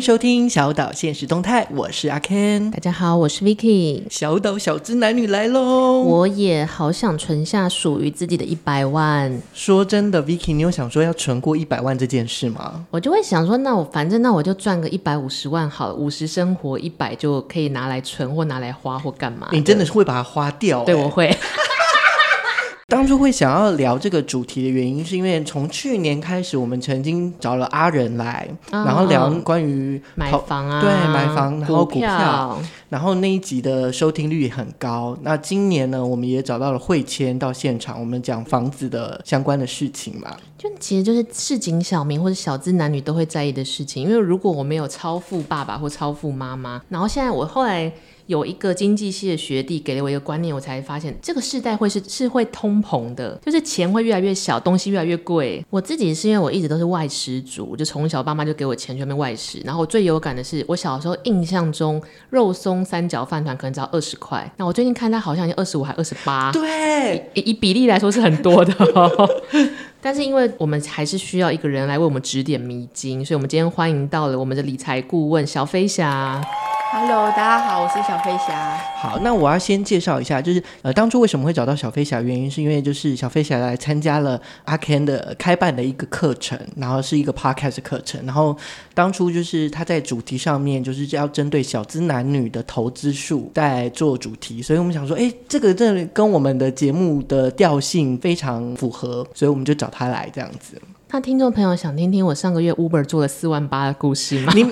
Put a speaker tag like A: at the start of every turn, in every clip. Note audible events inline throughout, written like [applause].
A: 收听小岛现实动态，我是阿 Ken，
B: 大家好，我是 Vicky。
A: 小岛小资男女来喽！
B: 我也好想存下属于自己的一百万。
A: 说真的，Vicky，你有想说要存过一百万这件事吗？
B: 我就会想说，那我反正那我就赚个一百五十万好了，五十生活，一百就可以拿来存或拿来花或干嘛。
A: 你真的是会把它花掉？欸？
B: 对，我会。
A: 当初会想要聊这个主题的原因，是因为从去年开始，我们曾经找了阿仁来，哦、然后聊关于
B: 买房啊，
A: 对，买房，然后股票然后那一集的收听率很高。那今年呢，我们也找到了会签到现场，我们讲房子的相关的事情嘛，
B: 就其实就是市井小民或者小资男女都会在意的事情。因为如果我没有超富爸爸或超富妈妈，然后现在我后来。有一个经济系的学弟给了我一个观念，我才发现这个世代会是是会通膨的，就是钱会越来越小，东西越来越贵。我自己是因为我一直都是外食族，就从小爸妈就给我钱去那边外食。然后我最有感的是，我小时候印象中肉松三角饭团可能只要二十块，那我最近看它好像已经二十五还二十八，
A: 对，
B: 以，以比例来说是很多的哦。[laughs] 但是因为我们还是需要一个人来为我们指点迷津，所以我们今天欢迎到了我们的理财顾问小飞侠。
C: Hello，大家好，我是小飞侠。
A: 好，那我要先介绍一下，就是呃，当初为什么会找到小飞侠？原因是因为就是小飞侠来参加了阿 Ken 的开办的一个课程，然后是一个 Podcast 课程。然后当初就是他在主题上面就是要针对小资男女的投资术在做主题，所以我们想说，哎，这个这跟我们的节目的调性非常符合，所以我们就找他来这样子。
B: 那听众朋友想听听我上个月 Uber 做了四万八的故事吗？
A: 你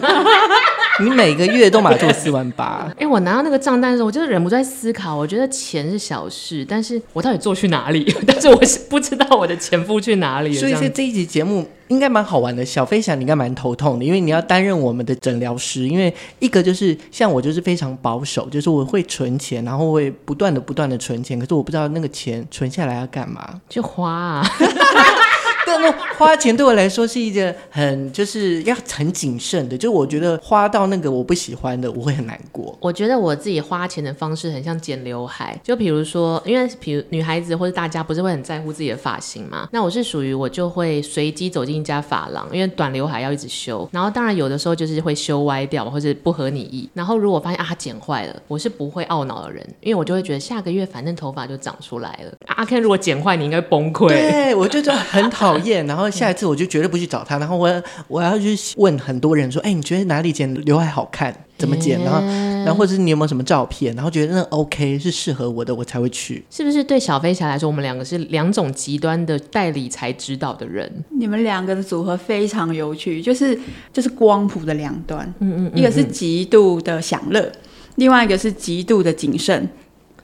A: 每个月都买做四万八？[laughs]
B: 哎，我拿到那个账单的时候，我就是忍不住在思考。我觉得钱是小事，但是我到底做去哪里？[laughs] 但是我是不知道我的钱付去哪里。
A: 所以说这一集节目应该蛮好玩的。小飞侠，你应该蛮头痛的，因为你要担任我们的诊疗师。因为一个就是像我，就是非常保守，就是我会存钱，然后会不断的不断的存钱。可是我不知道那个钱存下来要干嘛，
B: 就花啊。[laughs]
A: 对，花钱对我来说是一件很就是要很谨慎的。就我觉得花到那个我不喜欢的，我会很难过。
B: 我觉得我自己花钱的方式很像剪刘海，就比如说，因为比如女孩子或者大家不是会很在乎自己的发型嘛？那我是属于我就会随机走进一家发廊，因为短刘海要一直修。然后当然有的时候就是会修歪掉，或者不合你意。然后如果发现啊剪坏了，我是不会懊恼的人，因为我就会觉得下个月反正头发就长出来了。阿 Ken 如果剪坏，你应该崩溃。
A: 对，我就觉得很讨厌。讨厌，然后下一次我就绝对不去找他，然后我我要去问很多人说，哎，你觉得哪里剪刘海好看？怎么剪？然后，然后或者是你有没有什么照片？然后觉得那 OK 是适合我的，我才会去。
B: 是不是对小飞侠来说，我们两个是两种极端的代理财指导的人？
C: 你们两个的组合非常有趣，就是就是光谱的两端，嗯嗯，嗯嗯，一个是极度的享乐，另外一个是极度的谨慎。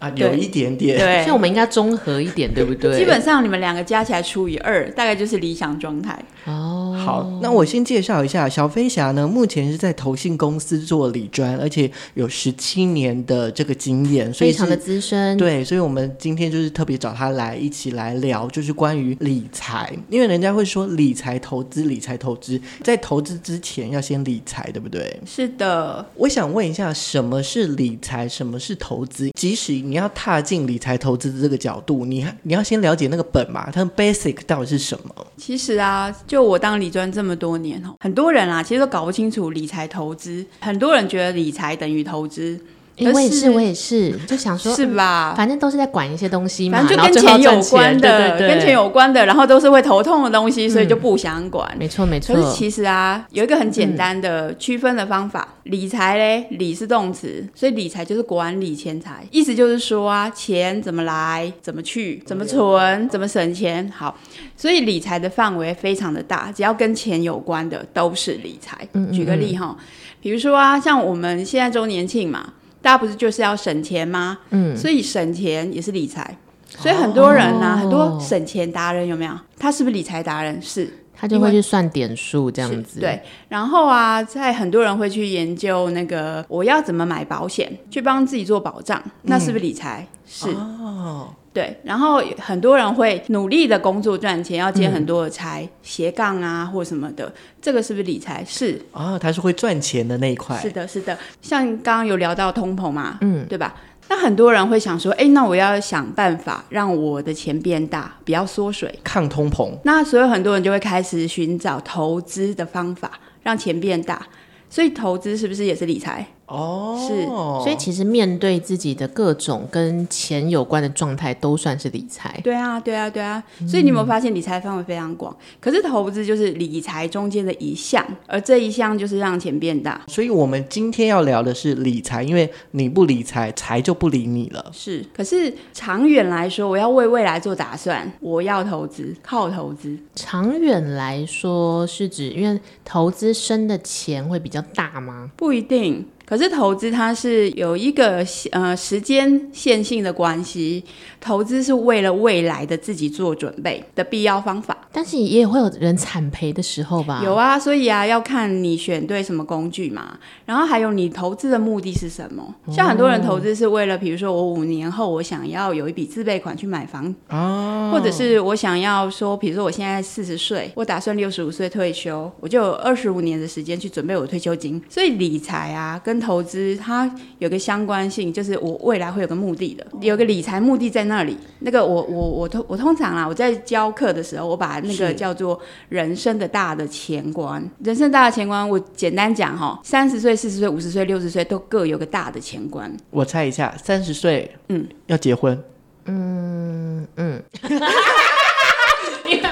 A: 啊，有一点点，
C: 对，
B: 所以我们应该综合一点，对不对？
C: 基本上你们两个加起来除以二，大概就是理想状态。
B: 哦，
A: 好，那我先介绍一下小飞侠呢，目前是在投信公司做理专，而且有十七年的这个经验，所以
B: 非常的资深。
A: 对，所以我们今天就是特别找他来一起来聊，就是关于理财，因为人家会说理财投资，理财投资，在投资之前要先理财，对不对？
C: 是的。
A: 我想问一下，什么是理财？什么是投资？即使你要踏进理财投资的这个角度，你你要先了解那个本嘛，它的 basic 到底是什么？
C: 其实啊，就我当理专这么多年哦，很多人啊，其实都搞不清楚理财投资。很多人觉得理财等于投资。
B: 我也是，我也是，就想说，
C: 是吧？
B: 反正都是在管一些东西嘛，
C: 反正就跟钱有关的，跟钱有关的，然后都是会头痛的东西，所以就不想管。
B: 嗯、没错，没错。
C: 可是其实啊，有一个很简单的区分的方法，嗯、理财嘞，理是动词，所以理财就是管理钱财，意思就是说啊，钱怎么来，怎么去，怎么存，怎么省钱。好，所以理财的范围非常的大，只要跟钱有关的都是理财。举个例哈，比如说啊，像我们现在周年庆嘛。大家不是就是要省钱吗？嗯，所以省钱也是理财。所以很多人呢、啊，哦、很多省钱达人有没有？他是不是理财达人？是，
B: 他就会去算点数这样子。
C: 对，然后啊，在很多人会去研究那个我要怎么买保险，去帮自己做保障，那是不是理财？嗯、是。哦。对，然后很多人会努力的工作赚钱，要接很多的财，嗯、斜杠啊或什么的，这个是不是理财？是
A: 啊、哦，他是会赚钱的那一块。
C: 是的，是的，像刚刚有聊到通膨嘛，嗯，对吧？那很多人会想说，哎，那我要想办法让我的钱变大，不要缩水，
A: 抗通膨。
C: 那所以很多人就会开始寻找投资的方法，让钱变大。所以投资是不是也是理财？
A: 哦，
C: 是
B: 所以其实面对自己的各种跟钱有关的状态，都算是理财。
C: 对啊，对啊，对啊。所以你有没有发现理财范围非常广？可是投资就是理财中间的一项，而这一项就是让钱变大。
A: 所以我们今天要聊的是理财，因为你不理财，财就不理你了。
C: 是，可是长远来说，我要为未来做打算，我要投资，靠投资。
B: 长远来说是指，因为投资生的钱会比较大吗？
C: 不一定。可是投资它是有一个呃时间线性的关系，投资是为了未来的自己做准备的必要方法。
B: 但是也会有人惨赔的时候吧？
C: 有啊，所以啊要看你选对什么工具嘛，然后还有你投资的目的是什么。像很多人投资是为了，比如说我五年后我想要有一笔自备款去买房，
A: 哦，
C: 或者是我想要说，比如说我现在四十岁，我打算六十五岁退休，我就有二十五年的时间去准备我退休金。所以理财啊跟投资它有个相关性，就是我未来会有个目的的，有个理财目的在那里。那个我我我通我通常啊，我在教课的时候，我把那个叫做人生的大的钱观，人生大的钱观，我简单讲哈，三十岁、四十岁、五十岁、六十岁都各有个大的钱观。
A: 我猜一下，三十岁，嗯，要结婚，
B: 嗯嗯。因 [laughs]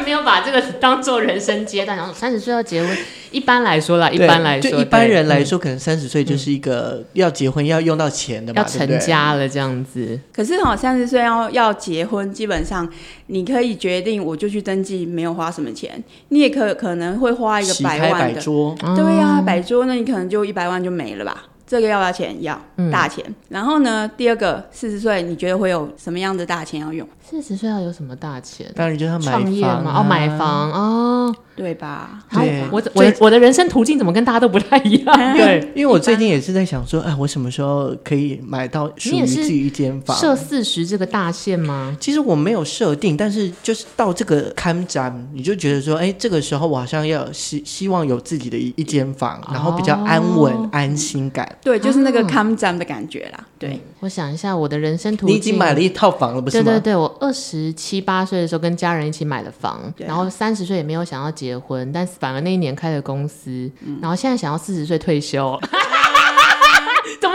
B: 为没有把这个当做人生阶段，然后三十岁要结婚。一般来说啦，一般来说，
A: 就一般人来说，可能三十岁就是一个要结婚要用到钱的嘛，
B: 要成家了这样子。
C: 可是哈，三十岁要要结婚，基本上你可以决定，我就去登记，没有花什么钱。你也可可能会花一个百万的
A: 摆桌，
C: 对呀、啊，摆桌，那你可能就一百万就没了吧。这个要不要钱？要，大钱。嗯、然后呢，第二个，四十岁，你觉得会有什么样的大钱要用？
B: 四十岁要有什么大钱？
A: 当然就是要买
B: 房、啊、创业嘛，哦，买房哦。
C: 对吧？
A: 对，
B: 我我我的人生途径怎么跟大家都不太一样？
A: 对，[laughs] 因为我最近也是在想说，哎，我什么时候可以买到属于自己一间房？
B: 设四十这个大限吗？
A: 其实我没有设定，但是就是到这个看展，你就觉得说，哎，这个时候我好像要希希望有自己的一一间房，然后比较安稳、哦、安心感。
C: 对，就是那个 come down 的感觉啦。对，
B: 我想一下，我的人生途径，
A: 你已经买了一套房了，不是吗？
B: 对对对，我二十七八岁的时候跟家人一起买了房，啊、然后三十岁也没有想要结婚，但是反而那一年开了公司，嗯、然后现在想要四十岁退休。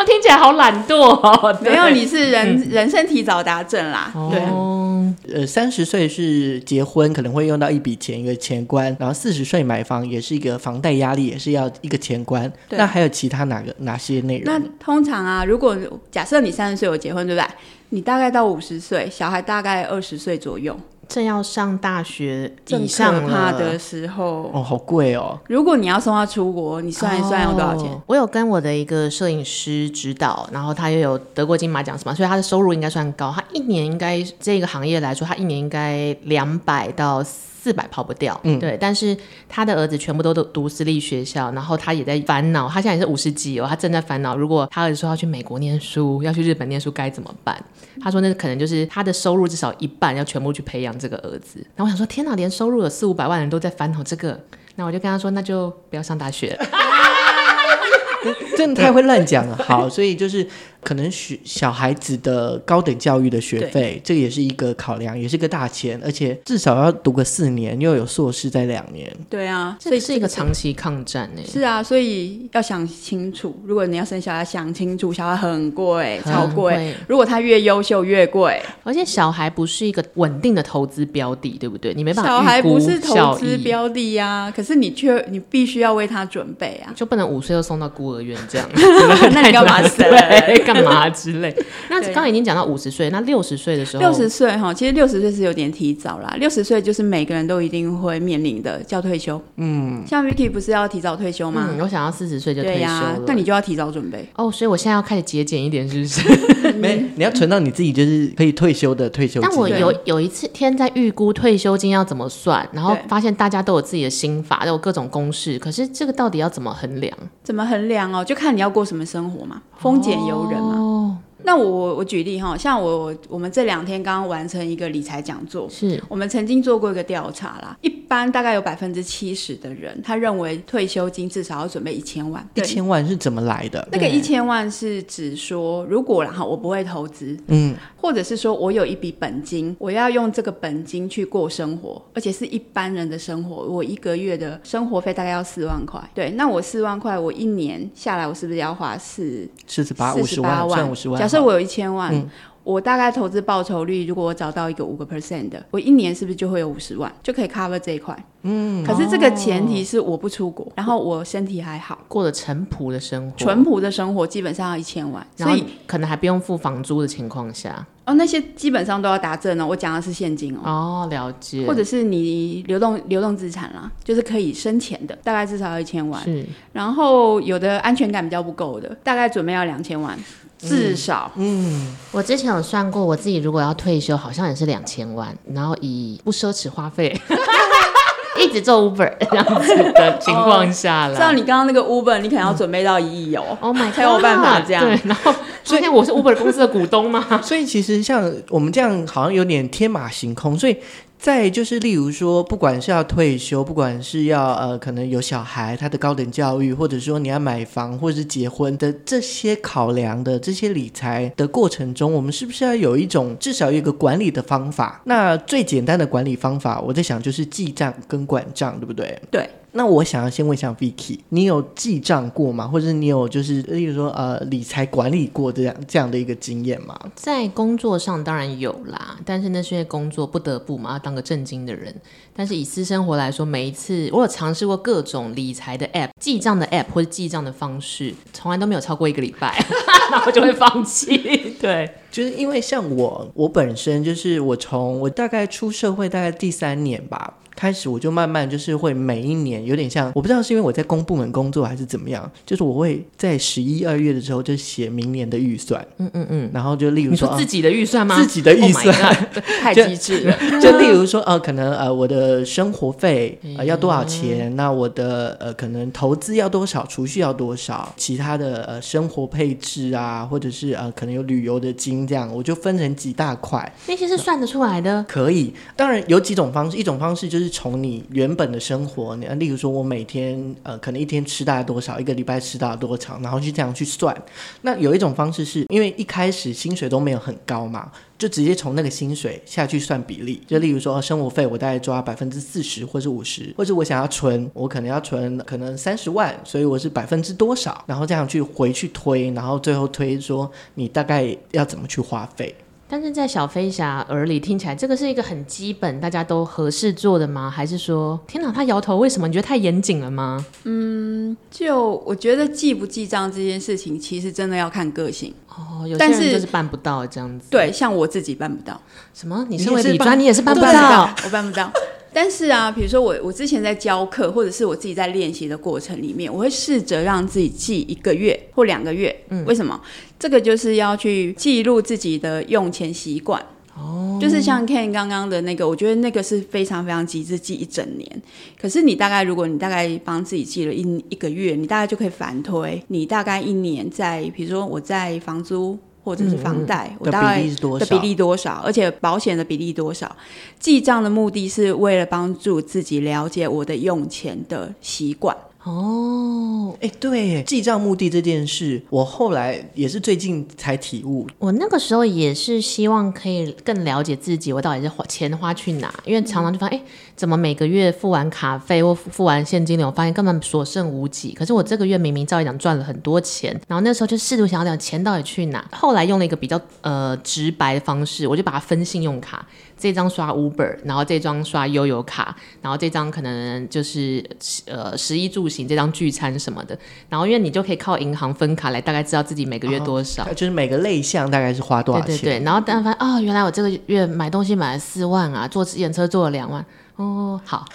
B: 听起来好懒惰哦？[laughs]
C: 没有，你是人、嗯、人生提早达阵啦。对，
B: 哦、
A: 呃，三十岁是结婚可能会用到一笔钱，一个钱关，然后四十岁买房也是一个房贷压力，也是要一个钱关。对那还有其他哪个哪些内容？
C: 那通常啊，如果假设你三十岁有结婚，对不对？你大概到五十岁，小孩大概二十岁左右。
B: 正要上大学以上
C: 可怕的时候
A: 哦，好贵哦！
C: 如果你要送他出国，你算一算要多少钱？
B: 哦，我有跟我的一个摄影师指导，然后他又有得过金马奖什么，所以他的收入应该算高。他一年应该这个行业来说，他一年应该两百到四百跑不掉。嗯，对。但是他的儿子全部都都读私立学校，然后他也在烦恼。他现在也是五十几哦，他正在烦恼，如果他儿子说要去美国念书，要去日本念书，该怎么办？他说那可能就是他的收入至少一半要全部去培养这个儿子。然后我想说，天哪，连收入有四五百万的人都在烦恼这个，那我就跟他说，那就不要上大学。[laughs]
A: 真的太会乱讲了。好，所以就是。可能学小孩子的高等教育的学费，对这也是一个考量，也是个大钱，而且至少要读个四年，又有硕士在两年。
C: 对啊，
B: 所以是一个长期抗战呢。
C: 是啊，所以要想清楚，如果你要生小孩，想清楚，小孩很贵，超贵。贵如果他越优秀越贵，
B: 而且小孩不是一个稳定的投资标的，对不对？你没办法。
C: 小孩不是投资标的呀、啊，可是你却你必须要为他准备啊，
B: 就不能五岁就送到孤儿院这样。[laughs]
C: 那你 [laughs] 干嘛生？
B: 干嘛之类？[laughs] 那刚刚已经讲到五十岁，那六十岁的时候，
C: 六十岁哈，其实六十岁是有点提早啦。六十岁就是每个人都一定会面临的叫退休。嗯，像 Vicky 不是要提早退休吗？
B: 嗯、我想要四十岁就退休了，
C: 那、啊、你就要提早准备
B: 哦。所以我现在要开始节俭一点，是不是？[laughs]
A: 没，你要存到你自己就是可以退休的退休金。
B: 但我有有一次天在预估退休金要怎么算，然后发现大家都有自己的心法，都有各种公式，可是这个到底要怎么衡量？
C: 怎么衡量哦？就看你要过什么生活嘛，丰俭由人那我我举例哈，像我我们这两天刚刚完成一个理财讲座，
B: 是
C: 我们曾经做过一个调查啦，一般大概有百分之七十的人，他认为退休金至少要准备一千万。
A: 一千万是怎么来的？
C: 那个一千万是指说，如果然后我不会投资，
A: 嗯。
C: 或者是说我有一笔本金，我要用这个本金去过生活，而且是一般人的生活。我一个月的生活费大概要四万块，对，那我四万块，我一年下来，我是不是要花四
A: 四十八五十万？五十万。
C: 假设我有一千万。嗯我大概投资报酬率，如果我找到一个五个 percent 的，我一年是不是就会有五十万，就可以 cover 这一块？嗯，可是这个前提是我不出国，然后我身体还好，
B: 过着淳朴的生活。
C: 淳朴的生活基本上要一千万，所以
B: 可能还不用付房租的情况下，
C: 哦，那些基本上都要达证哦。我讲的是现金哦。
B: 哦，了解。
C: 或者是你流动流动资产啦，就是可以生钱的，大概至少要一千万。是。然后有的安全感比较不够的，大概准备要两千万。至少，
B: 嗯，我之前有算过，我自己如果要退休，好像也是两千万，然后以不奢侈花费，[laughs] 一直做 Uber 这样子的情况下了。
C: 照你刚刚那个 Uber，你可能要准备到一亿哦。
B: Oh my God，
C: 才有办法这样。
B: 对，然后所以我是 Uber 公司的股东嘛，
A: 所以其实像我们这样，好像有点天马行空，所以。再就是，例如说，不管是要退休，不管是要呃，可能有小孩，他的高等教育，或者说你要买房或者是结婚的这些考量的这些理财的过程中，我们是不是要有一种至少有一个管理的方法？那最简单的管理方法，我在想就是记账跟管账，对不对？
C: 对。
A: 那我想要先问一下 Vicky，你有记账过吗？或者是你有就是例如说呃理财管理过这样这样的一个经验吗？
B: 在工作上当然有啦，但是那是因为工作不得不嘛，要当个正经的人。但是以私生活来说，每一次我有尝试过各种理财的 App、记账的 App 或者记账的方式，从来都没有超过一个礼拜，[laughs] 然后就会放弃。[laughs] 对，
A: 就是因为像我，我本身就是我从我大概出社会大概第三年吧。开始我就慢慢就是会每一年有点像，我不知道是因为我在公部门工作还是怎么样，就是我会在十一二月的时候就写明年的预算，嗯嗯嗯，然后就例如说，
B: 说自己的预算吗？
A: 自己的预算，oh、[laughs]
B: 太机智了。[laughs]
A: 就例如说，呃，可能呃我的生活费呃要多少钱？嗯、那我的呃可能投资要多少？储蓄要多少？其他的呃生活配置啊，或者是呃可能有旅游的金这样，我就分成几大块。
B: 那些是算得出来的？
A: 可以，当然有几种方式，一种方式就是。是从你原本的生活，你例如说，我每天呃，可能一天吃大概多少，一个礼拜吃大概多少，然后去这样去算。那有一种方式是因为一开始薪水都没有很高嘛，就直接从那个薪水下去算比例。就例如说，生活费我大概抓百分之四十，或是五十，或者我想要存，我可能要存可能三十万，所以我是百分之多少，然后这样去回去推，然后最后推说你大概要怎么去花费。
B: 但是在小飞侠耳里听起来，这个是一个很基本，大家都合适做的吗？还是说，天哪，他摇头，为什么？你觉得太严谨了吗？
C: 嗯，就我觉得记不记账这件事情，其实真的要看个性
B: 哦。有些人就是办不到这样子。
C: 对，像我自己办不到。
B: 什么？你身为理专，你也是办不到？
C: 我办不到。但是啊，比如说我我之前在教课，或者是我自己在练习的过程里面，我会试着让自己记一个月或两个月。嗯，为什么？这个就是要去记录自己的用钱习惯。哦，就是像 Ken 刚刚的那个，我觉得那个是非常非常极致，记一整年。可是你大概，如果你大概帮自己记了一一个月，你大概就可以反推，你大概一年在，比如说我在房租。或者是房贷，嗯、我大概的比例多少？而且保险的比例多少？记账的目的是为了帮助自己了解我的用钱的习惯。
A: 哦，哎，对，记账目的这件事，我后来也是最近才体悟。
B: 我那个时候也是希望可以更了解自己，我到底是花钱花去哪？因为常常就发现，哎、嗯，怎么每个月付完卡费或付完现金流，我发现根本所剩无几。可是我这个月明明照理讲赚了很多钱，然后那时候就试图想要讲钱到底去哪？后来用了一个比较呃直白的方式，我就把它分信用卡。这张刷 Uber，然后这张刷悠游卡，然后这张可能就是呃食衣住行这张聚餐什么的，然后因为你就可以靠银行分卡来大概知道自己每个月多少，哦、
A: 就是每个类项大概是花多少钱。
B: 对对对，然后但凡哦，原来我这个月买东西买了四万啊，坐自行车坐了两万，哦好。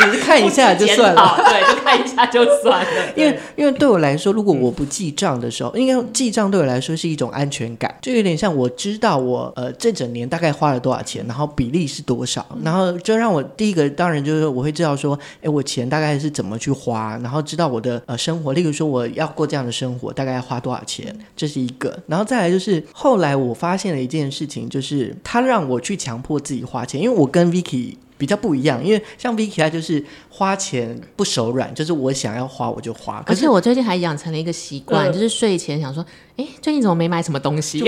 A: 只是 [laughs] 看一下就算了，
B: 对，就看一下就算了。[laughs]
A: 因为因为对我来说，如果我不记账的时候，应该记账对我来说是一种安全感，就有点像我知道我呃这整年大概花了多少钱，然后比例是多少，然后就让我第一个当然就是我会知道说，哎，我钱大概是怎么去花，然后知道我的呃生活，例如说我要过这样的生活，大概要花多少钱，这是一个。然后再来就是后来我发现了一件事情，就是他让我去强迫自己花钱，因为我跟 Vicky。比较不一样，因为像 Vicky 他就是花钱不手软，就是我想要花我就花。
B: 而且我最近还养成了一个习惯，呃、就是睡前想说，哎，最近怎么没买什么东西？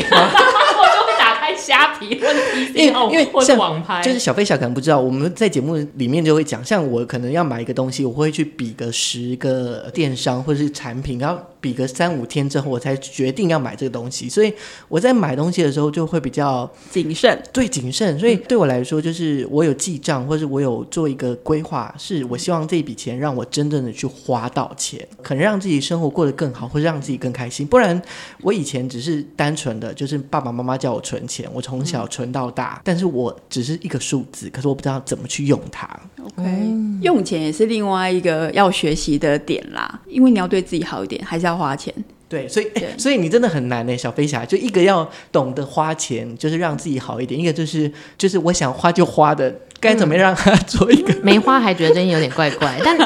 B: 拍虾皮或者
A: 因为因为
B: 我是网拍，
A: 就是小飞侠可能不知道，我们在节目里面就会讲，像我可能要买一个东西，我会去比个十个电商或者是产品，然后比个三五天之后，我才决定要买这个东西。所以我在买东西的时候就会比较
C: 谨慎，
A: 对谨慎。所以对我来说，就是我有记账，或者我有做一个规划，是我希望这一笔钱让我真正的去花到钱，可能让自己生活过得更好，或者让自己更开心。不然我以前只是单纯的就是爸爸妈妈叫我存钱，我从小存到大，但是我只是一个数字，可是我不知道怎么去用它。
C: OK，用钱也是另外一个要学习的点啦，因为你要对自己好一点，还是要花钱。
A: 对，所以所以你真的很难呢，小飞侠。就一个要懂得花钱，就是让自己好一点；一个就是就是我想花就花的，该怎么样让他做一个、
B: 嗯、没花还觉得真有点怪怪，但。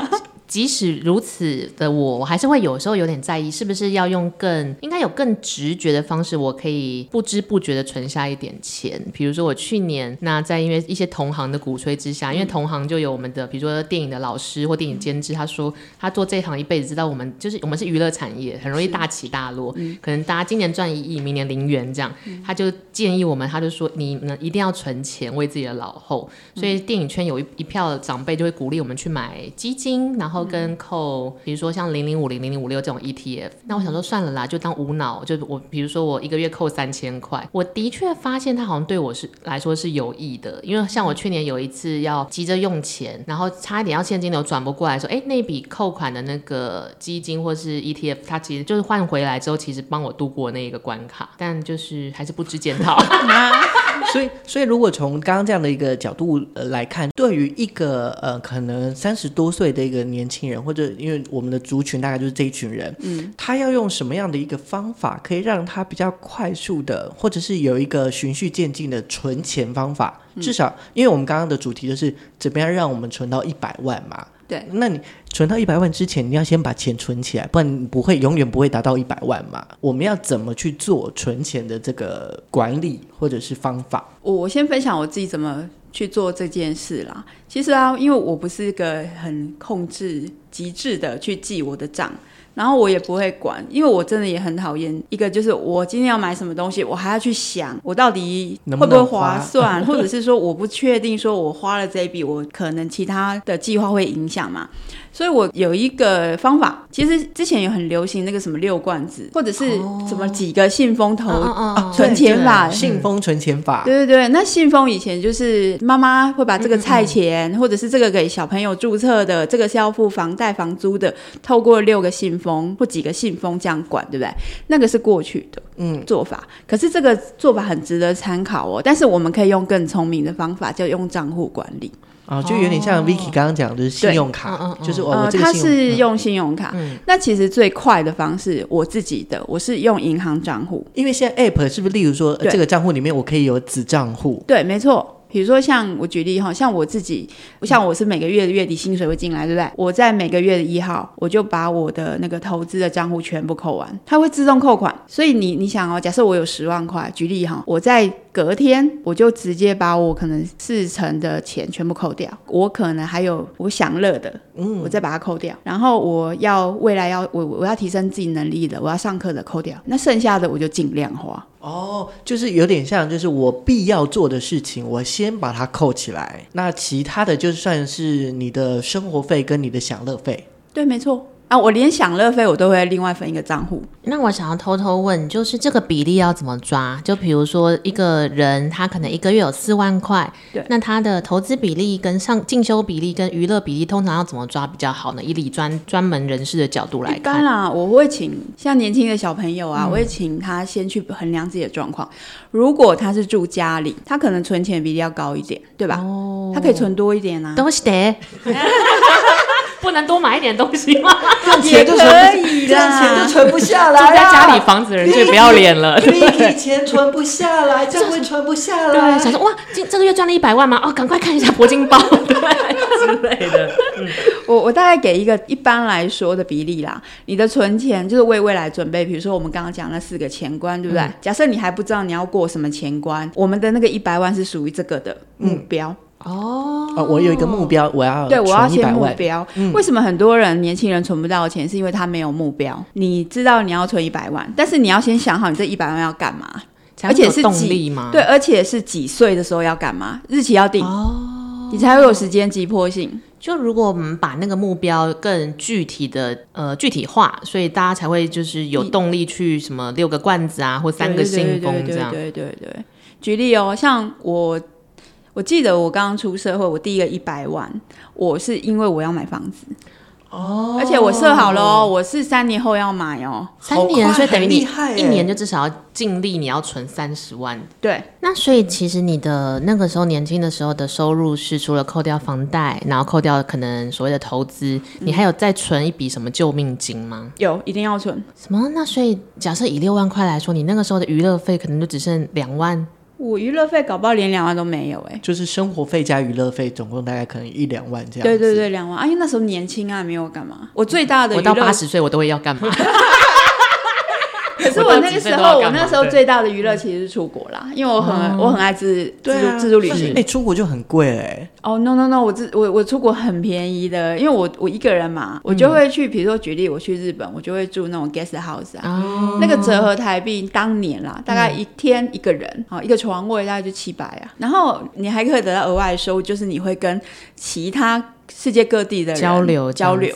B: 即使如此的我，我还是会有时候有点在意，是不是要用更应该有更直觉的方式，我可以不知不觉的存下一点钱。比如说我去年那在因为一些同行的鼓吹之下，因为同行就有我们的，比如说电影的老师或电影监制，他说他做这行一辈子，知道我们就是我们是娱乐产业，很容易大起大落，可能大家今年赚一亿，明年零元这样，他就建议我们，他就说你呢一定要存钱为自己的老后。所以电影圈有一一票长辈就会鼓励我们去买基金，然后。跟扣，比如说像零零五零零零五六这种 ETF，那我想说算了啦，就当无脑，就我比如说我一个月扣三千块，我的确发现它好像对我是来说是有益的，因为像我去年有一次要急着用钱，然后差一点要现金流转不过来说，哎，那笔扣款的那个基金或是 ETF，它其实就是换回来之后，其实帮我度过那一个关卡，但就是还是不知检讨。[laughs] [laughs]
A: 所以，所以如果从刚刚这样的一个角度呃来看，对于一个呃可能三十多岁的一个年轻人，或者因为我们的族群大概就是这一群人，嗯，他要用什么样的一个方法，可以让他比较快速的，或者是有一个循序渐进的存钱方法？至少，因为我们刚刚的主题就是怎么样让我们存到一百万嘛。
C: 对，
A: 那你存到一百万之前，你要先把钱存起来，不然你不会永远不会达到一百万嘛。我们要怎么去做存钱的这个管理或者是方法？
C: 我我先分享我自己怎么去做这件事啦。其实啊，因为我不是一个很控制极致的去记我的账。然后我也不会管，因为我真的也很讨厌一个，就是我今天要买什么东西，我还要去想我到底会不会划算，能能 [laughs] 或者是说我不确定，说我花了这一笔，我可能其他的计划会影响嘛。所以我有一个方法，其实之前有很流行那个什么六罐子，或者是什么几个信封投存钱法，
A: 信封存钱法。
C: 对对对，那信封以前就是妈妈会把这个菜钱，嗯嗯。或者是这个给小朋友注册的，这个是要付房贷房租的，透过六个信封或几个信封这样管，对不对？那个是过去的嗯做法，嗯、可是这个做法很值得参考哦。但是我们可以用更聪明的方法，就用账户管理。
A: 哦，就有点像 Vicky 刚刚讲的，就是信用卡，就是我、哦、
C: 他是用信用卡。嗯、那其实最快的方式，我自己的，我是用银行账户，
A: 因为现在 App 是不是，例如说对这个账户里面我可以有子账户？
C: 对，没错。比如说像我举例哈，像我自己，像我是每个月的月底薪水会进来，对不对？我在每个月的一号，我就把我的那个投资的账户全部扣完，它会自动扣款。所以你你想哦，假设我有十万块，举例哈，我在隔天我就直接把我可能四成的钱全部扣掉，我可能还有我享乐的，嗯，我再把它扣掉，然后我要未来要我我要提升自己能力的，我要上课的扣掉，那剩下的我就尽量花。
A: 哦，就是有点像，就是我必要做的事情，我先把它扣起来，那其他的就算是你的生活费跟你的享乐费。
C: 对，没错。啊，我连享乐费我都会另外分一个账户。
B: 那我想要偷偷问，就是这个比例要怎么抓？就比如说一个人他可能一个月有四万块，对，那他的投资比例跟上进修比例跟娱乐比例，通常要怎么抓比较好呢？以理专专门人士的角度来看，
C: 当然啦，我会请像年轻的小朋友啊，嗯、我会请他先去衡量自己的状况。如果他是住家里，他可能存钱比例要高一点，对吧？哦，他可以存多一点啊。
B: 都是的。[laughs] 不能多买一点东西吗？[laughs]
A: 这样钱就存不，这样钱就存不下来。住在
B: 家里房子的人最不要脸了。
A: 对，钱存不下来，[laughs] 这样会存不下来。
B: 对，想说哇，今这个月赚了一百万吗？哦，赶快看一下铂金包，[laughs] 对之类的。嗯，
C: 我我大概给一个一般来说的比例啦。你的存钱就是为未来准备，比如说我们刚刚讲那四个钱关，对不对？嗯、假设你还不知道你要过什么钱关，我们的那个一百万是属于这个的目标。嗯
B: 哦，
A: 我有一个目标，我要
C: 对，我要先目标。嗯、为什么很多人年轻人存不到钱？是因为他没有目标。你知道你要存一百万，但是你要先想好你这一百万要干嘛。
B: 而且是动力吗？
C: 对，而且是几岁的时候要干嘛，日期要定哦，你才会有时间急迫性。
B: 就如果我们把那个目标更具体的呃具体化，所以大家才会就是有动力去什么六个罐子啊，或三个信封这样。
C: 对对对，对对对，举例哦，像我，我记得我刚刚出社会，我第一个一百万，我是因为我要买房子。哦，而且我设好了哦，我是三年后要买哦，
B: 三年，所以等于你一年就至少要尽力，你要存三十万。
C: 对，
B: 那所以其实你的那个时候年轻的时候的收入是除了扣掉房贷，然后扣掉可能所谓的投资，你还有再存一笔什么救命金吗？
C: 有，一定要存。
B: 什么？那所以假设以六万块来说，你那个时候的娱乐费可能就只剩两万。
C: 我娱乐费搞不好连两万都没有哎、欸，
A: 就是生活费加娱乐费，总共大概可能一两万这样。
C: 对对对，两万。哎、啊，因为那时候年轻啊，没有干嘛。我最大的，
B: 我到八十岁我都会要干嘛？[laughs] [laughs] [laughs]
C: 可是我那个时候，我那时候最大的娱乐其实是出国啦，因为我很、哦、我很爱自自助自助旅行。
A: 哎、欸，出国就很贵哎。
C: 哦、oh, no no no，我自我我出国很便宜的，因为我我一个人嘛，我就会去，比如说举例，我去日本，我就会住那种 guest house 啊，哦、那个折合台币当年啦，大概一天一个人，好、嗯、一个床位大概就七百啊，然后你还可以得到额外的收入，就是你会跟其他。世界各地的
B: 交流交流，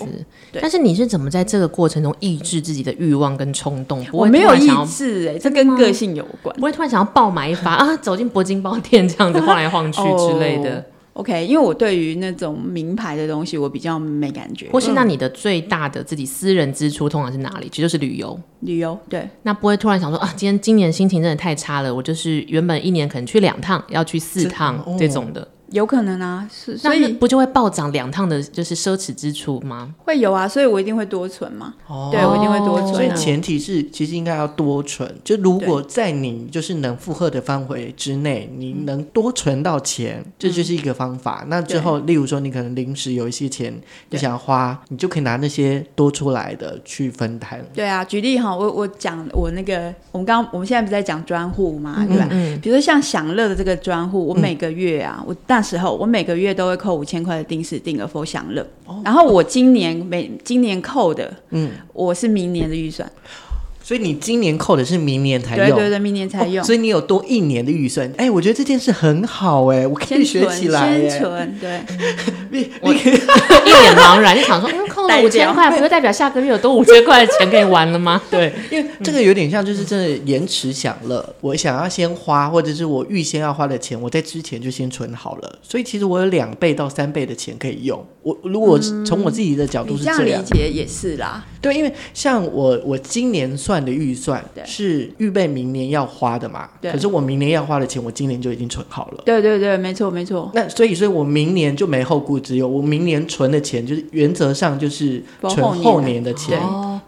C: 对。
B: 但是你是怎么在这个过程中抑制自己的欲望跟冲动？
C: 我没有抑制哎、欸，这跟个性有关。
B: 不会突然想要爆买一发 [laughs] 啊，走进铂金包店这样子晃来晃去之类的。
C: Oh, [laughs] OK，因为我对于那种名牌的东西我比较没感觉。
B: 或是那你的最大的自己私人支出通常是哪里？其实就是旅游。
C: 旅游对。那
B: 不会突然想说啊，今天今年心情真的太差了，我就是原本一年可能去两趟，要去四趟这种的。
C: 有可能啊，是所以
B: 不就会暴涨两趟的，就是奢侈支出吗？
C: 会有啊，所以我一定会多存嘛。哦，对，我一定会多存。
A: 所以前提是，其实应该要多存。就如果在你就是能负荷的范围之内，你能多存到钱，这就是一个方法。那之后，例如说你可能临时有一些钱你想要花，你就可以拿那些多出来的去分摊。
C: 对啊，举例哈，我我讲我那个，我们刚刚我们现在不是在讲专户嘛，对吧？嗯。比如说像享乐的这个专户，我每个月啊，我大。时候，我每个月都会扣五千块的定时定额 for 享乐，然后我今年每今年扣的，嗯，我是明年的预算。
A: 所以你今年扣的是明年才用，
C: 对对对，明年才用。
A: 哦、所以你有多一年的预算。哎、欸，我觉得这件事很好哎、欸，我可以学起来。
C: 先存，对。[laughs]
B: 你我 [laughs] 一脸茫然，就想说，[laughs] 嗯，扣了五千块，不就代表下个月有多五千块的钱可以玩了吗？对，
A: 因为这个有点像，就是真的延迟享乐。我想要先花，或者是我预先要花的钱，我在之前就先存好了。所以其实我有两倍到三倍的钱可以用。我如果从我自己的角度是这样，
C: 嗯、这样理解也是啦。
A: 对，因为像我，我今年算的预算是预备明年要花的嘛。对。可是我明年要花的钱，我今年就已经存好了。
C: 对对对，没错没错。
A: 那所以，所以我明年就没后顾之忧。我明年存的钱，就是原则上就是存后年的钱，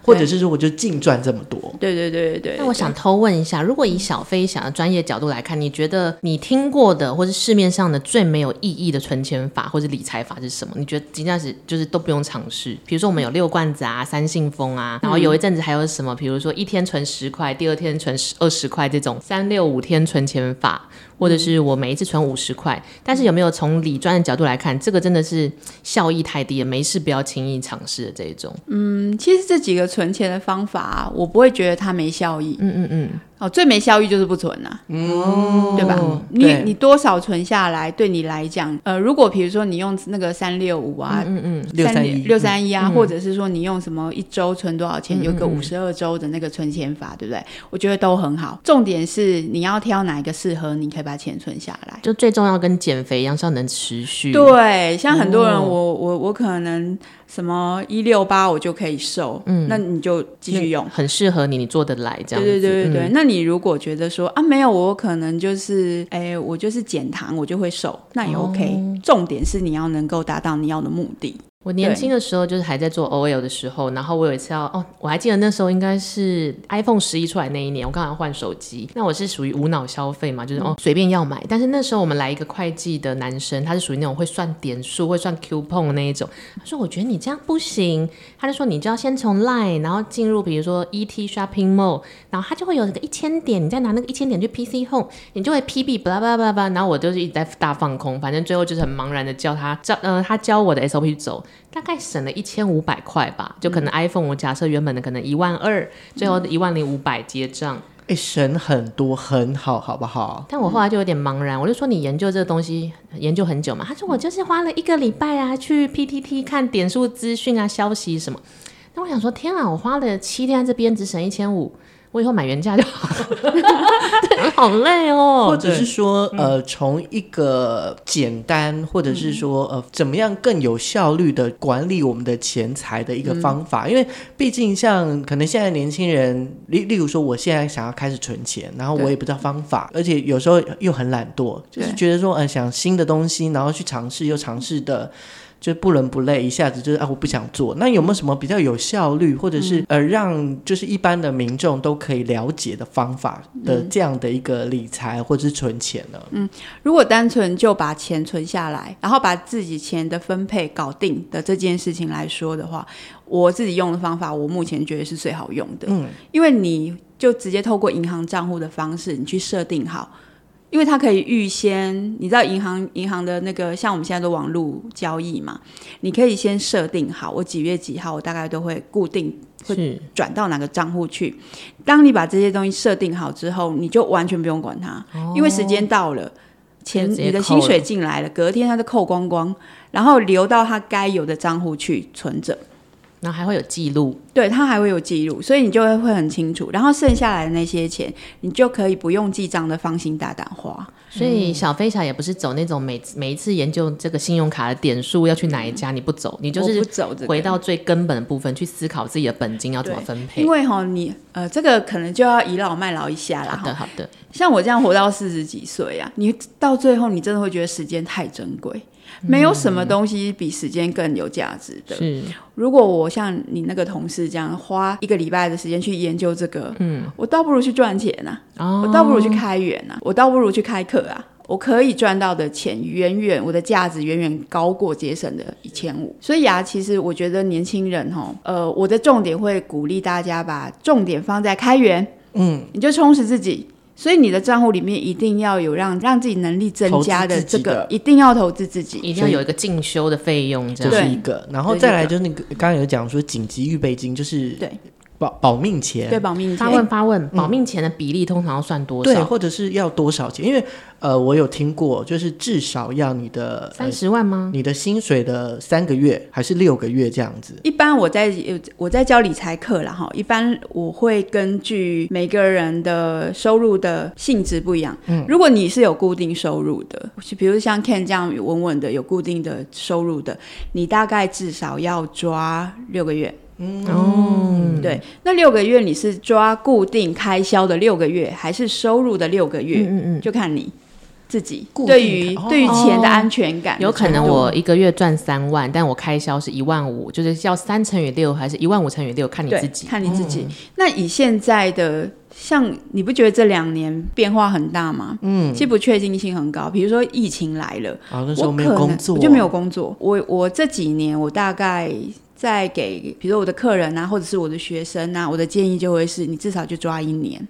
A: 或者是说我就净赚这么多。
C: 对对对对对。
B: 那我想偷问一下，如果以小飞侠的专业角度来看，你觉得你听过的或是市面上的最没有意义的存钱法或者理财法是什么？你觉得今天是就是都不用尝试？比如说我们有六罐子啊，三信封啊，然后有一阵子还有什么？比如说一天存十块，第二天存十二十块这种三六五天存钱法，或者是我每一次存五十块。但是有没有从理专的角度来看，这个真的是效益太低了，没事不要轻易尝试的这一种？
C: 嗯，其实这几个存钱的方法，我不会觉得它没效益。
B: 嗯嗯嗯。
C: 哦，最没效益就是不存呐、啊，嗯，对吧？你你多少存下来，对你来讲，呃，如果比如说你用那个三六五啊，
B: 嗯嗯，
C: 六三一六三一啊，或者是说你用什么一周存多少钱，嗯、有个五十二周的那个存钱法，对不对？我觉得都很好。重点是你要挑哪一个适合你，可以把钱存下来。
B: 就最重要跟减肥一样，是要能持续。
C: 对，像很多人，我、哦、我我可能。什么一六八我就可以瘦，嗯，那你就继续用，
B: 很适合你，你做得来这样子。
C: 对对对对对，嗯、那你如果觉得说啊没有，我可能就是哎，我就是减糖，我就会瘦，那也 OK。哦、重点是你要能够达到你要的目的。
B: 我年轻的时候就是还在做 OL 的时候，然后我有一次要哦，我还记得那时候应该是 iPhone 十一出来那一年，我刚好换手机。那我是属于无脑消费嘛，就是哦随便要买。但是那时候我们来一个会计的男生，他是属于那种会算点数、会算 coupon 的那一种。他说：“我觉得你这样不行。”他就说：“你就要先从 Line，然后进入比如说 ET Shopping Mall，然后他就会有那个一千点，你再拿那个一千点去 PC Home，你就会 PB 巴拉巴拉巴拉。然后我就是一直在大放空，反正最后就是很茫然的叫他教呃他教我的 SOP 走。大概省了一千五百块吧，就可能 iPhone 我假设原本的可能一万二，最后一万零五百结账。
A: 哎、哎，省很多，很好，好不好？
B: 但我后来就有点茫然，我就说你研究这个东西研究很久嘛？他说我就是花了一个礼拜啊，去 PTT 看点数资讯啊、消息什么。那我想说，天啊，我花了七天在这边只省一千五。我以后买原价就好了，[laughs] 好累哦。
A: 或者是说，呃，从一个简单，或者是说，呃，怎么样更有效率的管理我们的钱财的一个方法。嗯、因为毕竟，像可能现在年轻人，例例如说，我现在想要开始存钱，然后我也不知道方法，而且有时候又很懒惰，就是觉得说，呃，想新的东西，然后去尝试，又尝试的。就不伦不类，一下子就是啊，我不想做。那有没有什么比较有效率，或者是、嗯、呃，让就是一般的民众都可以了解的方法的这样的一个理财或者是存钱呢？
C: 嗯，如果单纯就把钱存下来，然后把自己钱的分配搞定的这件事情来说的话，我自己用的方法，我目前觉得是最好用的。嗯，因为你就直接透过银行账户的方式，你去设定好。因为它可以预先，你知道银行银行的那个，像我们现在都网络交易嘛，你可以先设定好，我几月几号，我大概都会固定会转到哪个账户去。当你把这些东西设定好之后，你就完全不用管它，哦、因为时间到了，钱你的薪水进来了，隔天它就扣光光，然后流到它该有的账户去存着。
B: 然后还会有记录，
C: 对，它还会有记录，所以你就会会很清楚。然后剩下来的那些钱，你就可以不用记账的，放心大胆花。
B: 所以小飞侠也不是走那种每每一次研究这个信用卡的点数要去哪一家，嗯、你不走，你就是回到最根本的部分去思考自己的本金要怎么分配。
C: 因为哈，你呃，这个可能就要倚老卖老一下啦。
B: 好的，好的。
C: 像我这样活到四十几岁啊，你到最后你真的会觉得时间太珍贵。没有什么东西比时间更有价值的。是，如果我像你那个同事这样花一个礼拜的时间去研究这个，嗯，我倒不如去赚钱啊，哦，我倒不如去开源啊，我倒不如去开课啊，我可以赚到的钱远远，我的价值远远高过节省的一千五。所以啊，其实我觉得年轻人哈，呃，我的重点会鼓励大家把重点放在开源，嗯，你就充实自己。所以你的账户里面一定要有让让自己能力增加的这个，一定要投资自己，
B: 一定要有一个进修的费用，这
A: 是一个。然后再来就是那个刚刚有讲说紧急预备金，就是对。保保命钱，
C: 对保命钱。
B: 发问发问，保命钱的比例通常要算多少？
A: 对，或者是要多少钱？因为呃，我有听过，就是至少要你的
B: 三十万吗？
A: 你的薪水的三个月还是六个月这样子？
C: 一般我在我在教理财课啦哈，一般我会根据每个人的收入的性质不一样。嗯，如果你是有固定收入的，比如像 Ken 这样稳稳的有固定的收入的，你大概至少要抓六个月。嗯哦，对，那六个月你是抓固定开销的六个月，还是收入的六个月？嗯嗯嗯，就看你自己对于对于钱的安全感。
B: 有可能我一个月赚三万，但我开销是一万五，就是要三乘以六，还是一万五乘以六？看你自己，
C: 看你自己。那以现在的，像你不觉得这两年变化很大吗？嗯，其实不确定性很高。比如说疫情来了，
A: 啊，那时候没有工作，
C: 我就没有工作。我我这几年我大概。再给，比如说我的客人啊，或者是我的学生啊，我的建议就会是，你至少就抓一年，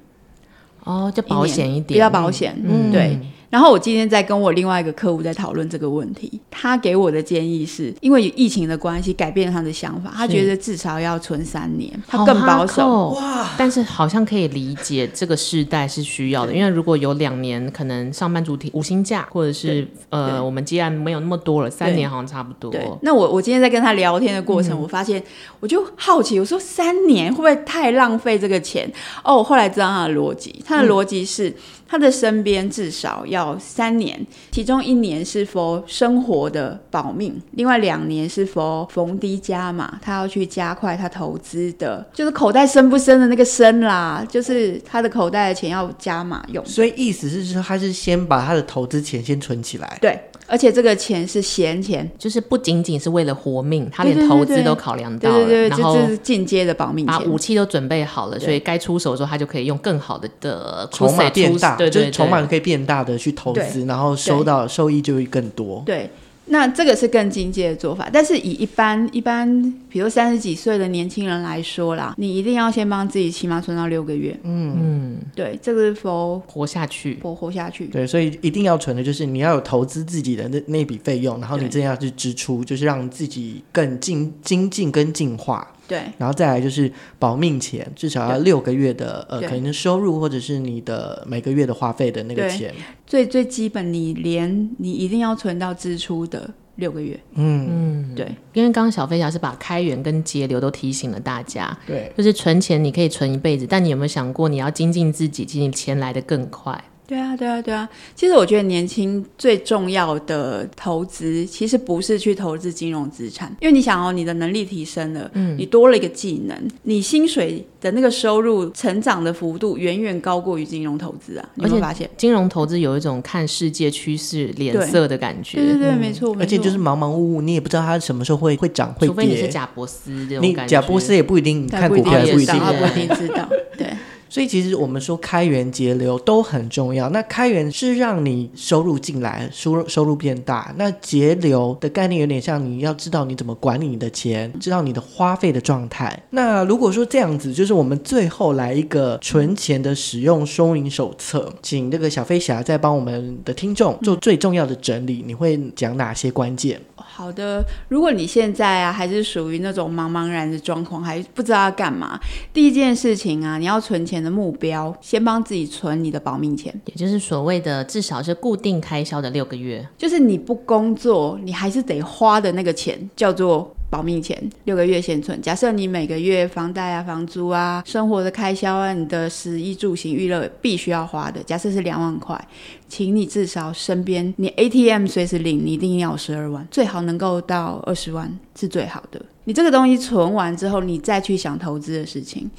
B: 哦，就保险一点，
C: 比较保险，嗯，对。然后我今天在跟我另外一个客户在讨论这个问题，他给我的建议是，因为疫情的关系改变了他的想法，他觉得至少要存三年，他更保守。
B: 哇！但是好像可以理解这个世代是需要的，因为如果有两年可能上班族体无薪假，或者是呃我们既然没有那么多了，三年好像差不多。
C: 对。那我我今天在跟他聊天的过程，嗯、我发现我就好奇，我说三年会不会太浪费这个钱？哦，我后来知道他的逻辑，他的逻辑是。嗯他的身边至少要三年，其中一年是 for 生活的保命，另外两年是 for 逢低加码，他要去加快他投资的，就是口袋深不深的那个深啦，[laughs] 就是他的口袋的钱要加码用。
A: 所以意思是说，他是先把他的投资钱先存起来。
C: 对。而且这个钱是闲钱，
B: 就是不仅仅是为了活命，他连投资都考量到了，
C: 对对对，
B: 然后
C: 就是进阶的保命，
B: 把武器都准备好了，所以该出手的时候，他就可以用更好的的
A: 筹码变大，
B: 对对，
A: 筹码可以变大的去投资，然后收到收益就会更多。
C: 对。那这个是更进阶的做法，但是以一般一般，比如三十几岁的年轻人来说啦，你一定要先帮自己起码存到六个月。嗯嗯，对，这个是否
B: 活下去，
C: 活活下去。
A: 对，所以一定要存的就是你要有投资自己的那那笔费用，然后你这样去支出，就是让自己更精精进跟进化。
C: 对，
A: 然后再来就是保命钱，至少要六个月的呃，可能收入或者是你的每个月的花费的那个钱。
C: 最最基本，你连你一定要存到支出的六个月。
A: 嗯
B: 嗯，
C: 对，
B: 因为刚刚小飞侠是把开源跟节流都提醒了大家。
A: 对，
B: 就是存钱你可以存一辈子，但你有没有想过你要精进自己，其实你钱来的更快。
C: 对啊，对啊，对啊。其实我觉得年轻最重要的投资，其实不是去投资金融资产，因为你想哦，你的能力提升了，嗯，你多了一个技能，你薪水的那个收入成长的幅度远远高过于金融投资啊。你有没有发现？
B: 金融投资有一种看世界趋势、脸色的感觉。
C: 对对对，对，没错。
A: 而且就是茫茫无物，你也不知道它什么时候会会涨会跌。
B: 除非你是贾博斯这种感觉，
A: 你贾伯斯也不一定看股票也不一定，
C: 他不一定知道。对。
A: 所以其实我们说开源节流都很重要。那开源是让你收入进来，收入收入变大。那节流的概念有点像你要知道你怎么管理你的钱，知道你的花费的状态。那如果说这样子，就是我们最后来一个存钱的使用收银手册，请这个小飞侠再帮我们的听众做最重要的整理。你会讲哪些关键？
C: 好的，如果你现在啊还是属于那种茫茫然的状况，还不知道要干嘛，第一件事情啊，你要存钱的目标，先帮自己存你的保命钱，
B: 也就是所谓的至少是固定开销的六个月，
C: 就是你不工作，你还是得花的那个钱，叫做。保命钱六个月先存。假设你每个月房贷啊、房租啊、生活的开销啊、你的食衣住行娱乐必须要花的，假设是两万块，请你至少身边你 ATM 随时领，你一定要十二万，最好能够到二十万是最好的。你这个东西存完之后，你再去想投资的事情。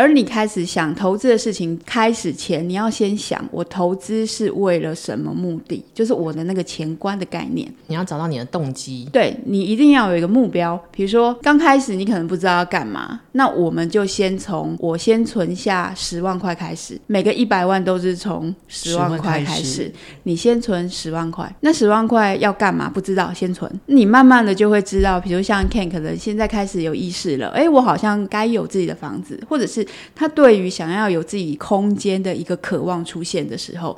C: 而你开始想投资的事情开始前，你要先想我投资是为了什么目的，就是我的那个钱观的概念。
B: 你要找到你的动机，
C: 对，你一定要有一个目标。比如说刚开始你可能不知道要干嘛，那我们就先从我先存下十万块开始，每个一百万都是从十万块开始。开始你先存十万块，那十万块要干嘛？不知道，先存。你慢慢的就会知道，比如像 Ken 可能现在开始有意识了，哎，我好像该有自己的房子，或者是。他对于想要有自己空间的一个渴望出现的时候，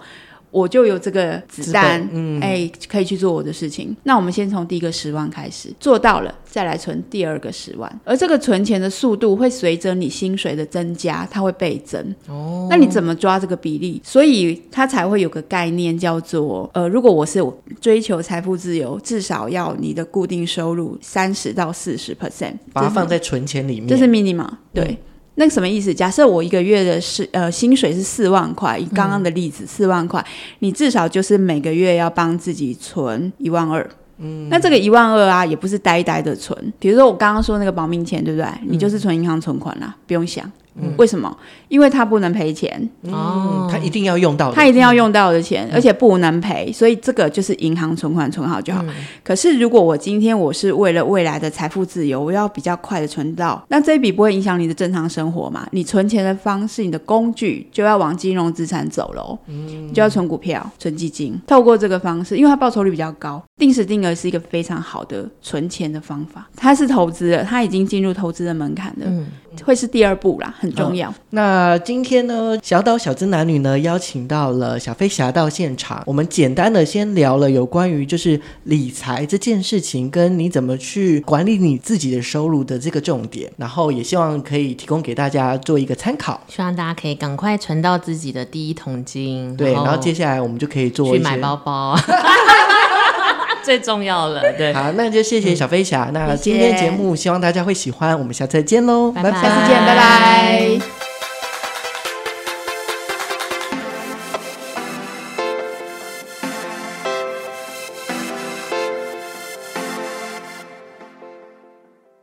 C: 我就有这个子弹，哎、嗯欸，可以去做我的事情。那我们先从第一个十万开始做到了，再来存第二个十万。而这个存钱的速度会随着你薪水的增加，它会倍增。哦，那你怎么抓这个比例？所以它才会有个概念叫做，呃，如果我是追求财富自由，至少要你的固定收入三十到四十 percent，
A: 把它放在存钱里面，
C: 这是 minimum，对。嗯那个什么意思？假设我一个月的是呃薪水是四万块，以刚刚的例子四万块，你至少就是每个月要帮自己存一万二。嗯，那这个一万二啊，也不是呆呆的存。比如说我刚刚说那个保命钱，对不对？你就是存银行存款啦，不用想。嗯、为什么？因为他不能赔钱。
A: 哦，他一定要用到的，
C: 他一定要用到的钱，嗯、而且不能赔，所以这个就是银行存款存好就好。嗯、可是如果我今天我是为了未来的财富自由，我要比较快的存到，那这一笔不会影响你的正常生活嘛？你存钱的方式，你的工具就要往金融资产走喽，嗯，你就要存股票、存基金，透过这个方式，因为它报酬率比较高，定时定额是一个非常好的存钱的方法。它是投资了，它已经进入投资的门槛了，嗯，会是第二步啦。很重要。
A: 那今天呢，小岛小资男女呢，邀请到了小飞侠到现场。我们简单的先聊了有关于就是理财这件事情，跟你怎么去管理你自己的收入的这个重点。然后也希望可以提供给大家做一个参考。
B: 希望大家可以赶快存到自己的第一桶金。
A: 对，然后接下来我们就可以做
B: 去买包包。最重要了，对。
A: 好，那就谢谢小飞侠。嗯、那今天节目希望大家会喜欢，我们下次再见喽，拜拜。
C: 下次见，拜拜。